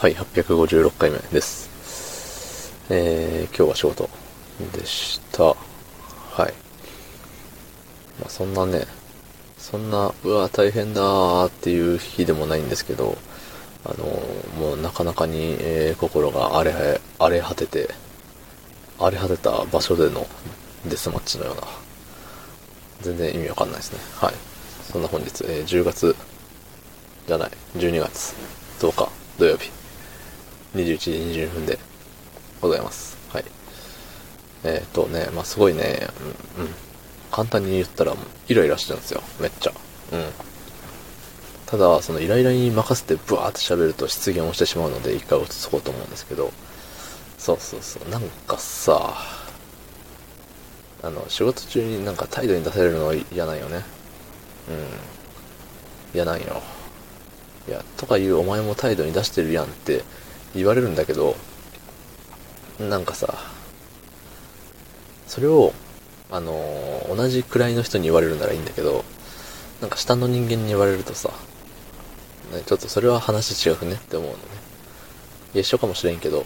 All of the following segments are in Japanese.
はい、856回目です。えー、今日は仕事でした。はい。まあ、そんなね、そんな、うわ、大変だーっていう日でもないんですけど、あのもうなかなかに、えー、心が荒れ、荒れ果てて、荒れ果てた場所でのデスマッチのような、全然意味わかんないですね。はい。そんな本日、えー、10月、じゃない、12月10日土曜日。21時22分でございます。はい。えっ、ー、とね、まあ、すごいね、うん、うん。簡単に言ったら、イライラしてるんですよ。めっちゃ。うん。ただ、そのイライラに任せてブワーって喋ると失言をしてしまうので、一回落ち着こうと思うんですけど、そうそうそう。なんかさ、あの、仕事中になんか態度に出されるのは嫌なんよね。うん。嫌なんよ。いや、とか言うお前も態度に出してるやんって言われるんだけど、なんかさ、それを、あのー、同じくらいの人に言われるならいいんだけど、なんか下の人間に言われるとさ、ね、ちょっとそれは話違くねって思うのね。一緒かもしれんけど、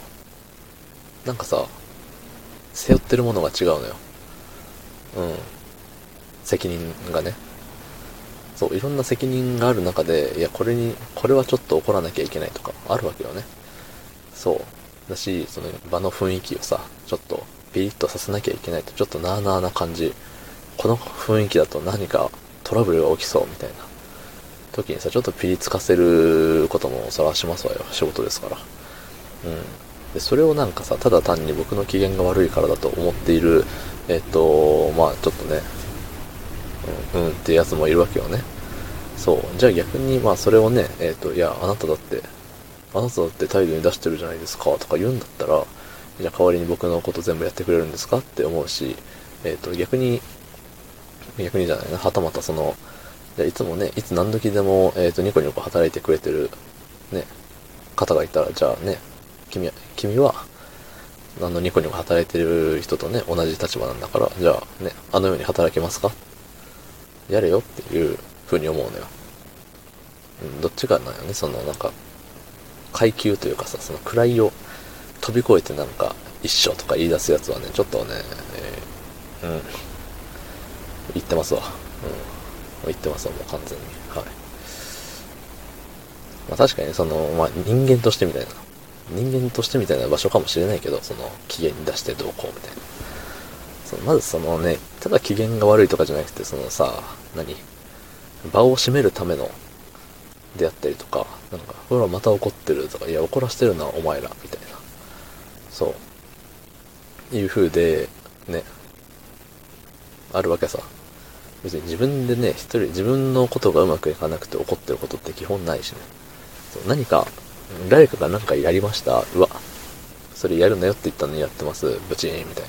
なんかさ、背負ってるものが違うのよ。うん。責任がね。そう、いろんな責任がある中で、いや、これに、これはちょっと怒らなきゃいけないとか、あるわけよね。そう。だし、その場の雰囲気をさ、ちょっとピリッとさせなきゃいけないと、ちょっとなーなーな感じ。この雰囲気だと何かトラブルが起きそうみたいな時にさ、ちょっとピリつかせることもそらしますわよ。仕事ですから。うん。で、それをなんかさ、ただ単に僕の機嫌が悪いからだと思っている、えっと、まあちょっとね、うん、うんってやつもいるわけよね。そう。じゃあ逆に、まあそれをね、えっと、いや、あなただってあなただって態度に出してるじゃないですかとか言うんだったら、じゃあ代わりに僕のこと全部やってくれるんですかって思うし、えっ、ー、と、逆に、逆にじゃないな、はたまたその、じゃいつもね、いつ何時でも、えっ、ー、と、ニコニコ働いてくれてる、ね、方がいたら、じゃあね、君は、君は、あの、ニコニコ働いてる人とね、同じ立場なんだから、じゃあね、あのように働けますか？やれよっていう風に思うのよ。うん、どっちかなんよね、その、なんか、階級というかさ、その位を飛び越えてなんか一緒とか言い出すやつはね、ちょっとね、えー、うん、言ってますわ。うん、言ってますわ、もう完全に。はい。まあ確かにその、まあ人間としてみたいな、人間としてみたいな場所かもしれないけど、その機嫌に出してどうこうみたいな。そのまずそのね、ただ機嫌が悪いとかじゃなくて、そのさ、何？場を占めるためのであったりとか、なんか、ほら、また怒ってるとか、いや、怒らせてるな、お前ら、みたいな。そう。いう風で、ね、あるわけさ。別に自分でね、一人、自分のことがうまくいかなくて怒ってることって基本ないしね。そう何か、誰かが何かやりました。うわ、それやるなよって言ったのにやってます。ブチーンみたい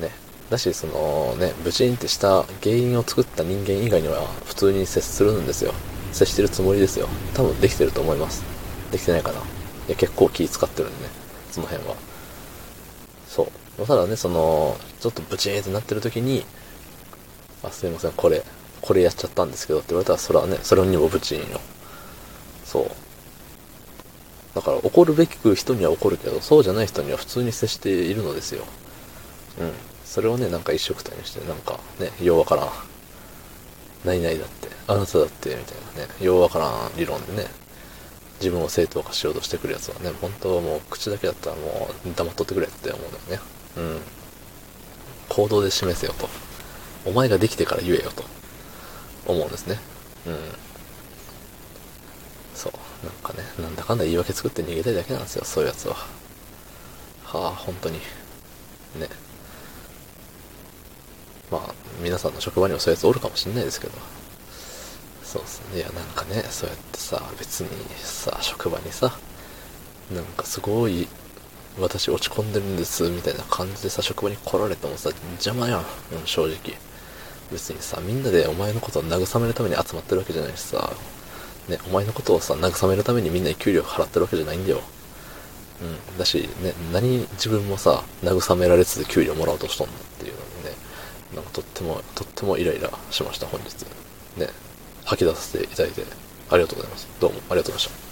な。ね。だし、そのね、ブチーンってした原因を作った人間以外には普通に接するんですよ。接してるつもりですよ。多分できてると思います。できてないかな。いや、結構気使ってるんでね。その辺は。そう。ただね、その、ちょっとブチーンってなってる時に、あ、すいません、これ、これやっちゃったんですけどって言われたら、それはね、それにもブチーンよ。そう。だから怒るべき人には怒るけど、そうじゃない人には普通に接しているのですよ。うん。それをね、なんか一緒くたにして、なんかね、ようわからん。何々だって、あなただって、みたいなね、ようわからん理論でね、自分を正当化しようとしてくるやつはね、本当はもう口だけだったらもう黙っとってくれって思うんだよね。うん。行動で示せよと。お前ができてから言えよと。思うんですね。うん。そう。なんかね、なんだかんだ言い訳作って逃げたいだけなんですよ、そういうやつは。はあ、本当に。ね。まあ、皆さんの職場にもそういうやつおるかもしんないですけど。そうっすね。いや、なんかね、そうやってさ、別にさ、職場にさ、なんかすごい、私落ち込んでるんです、みたいな感じでさ、職場に来られてもさ、邪魔やん。うん、正直。別にさ、みんなでお前のことを慰めるために集まってるわけじゃないしさ、ね、お前のことをさ、慰めるためにみんなに給料払ってるわけじゃないんだよ。うん。だし、ね、何自分もさ、慰められつつ給料もらおうとしとんだっていうのなんかとっても、とってもイライラしました、本日。ね。吐き出させていただいて、ありがとうございます。どうもありがとうございました。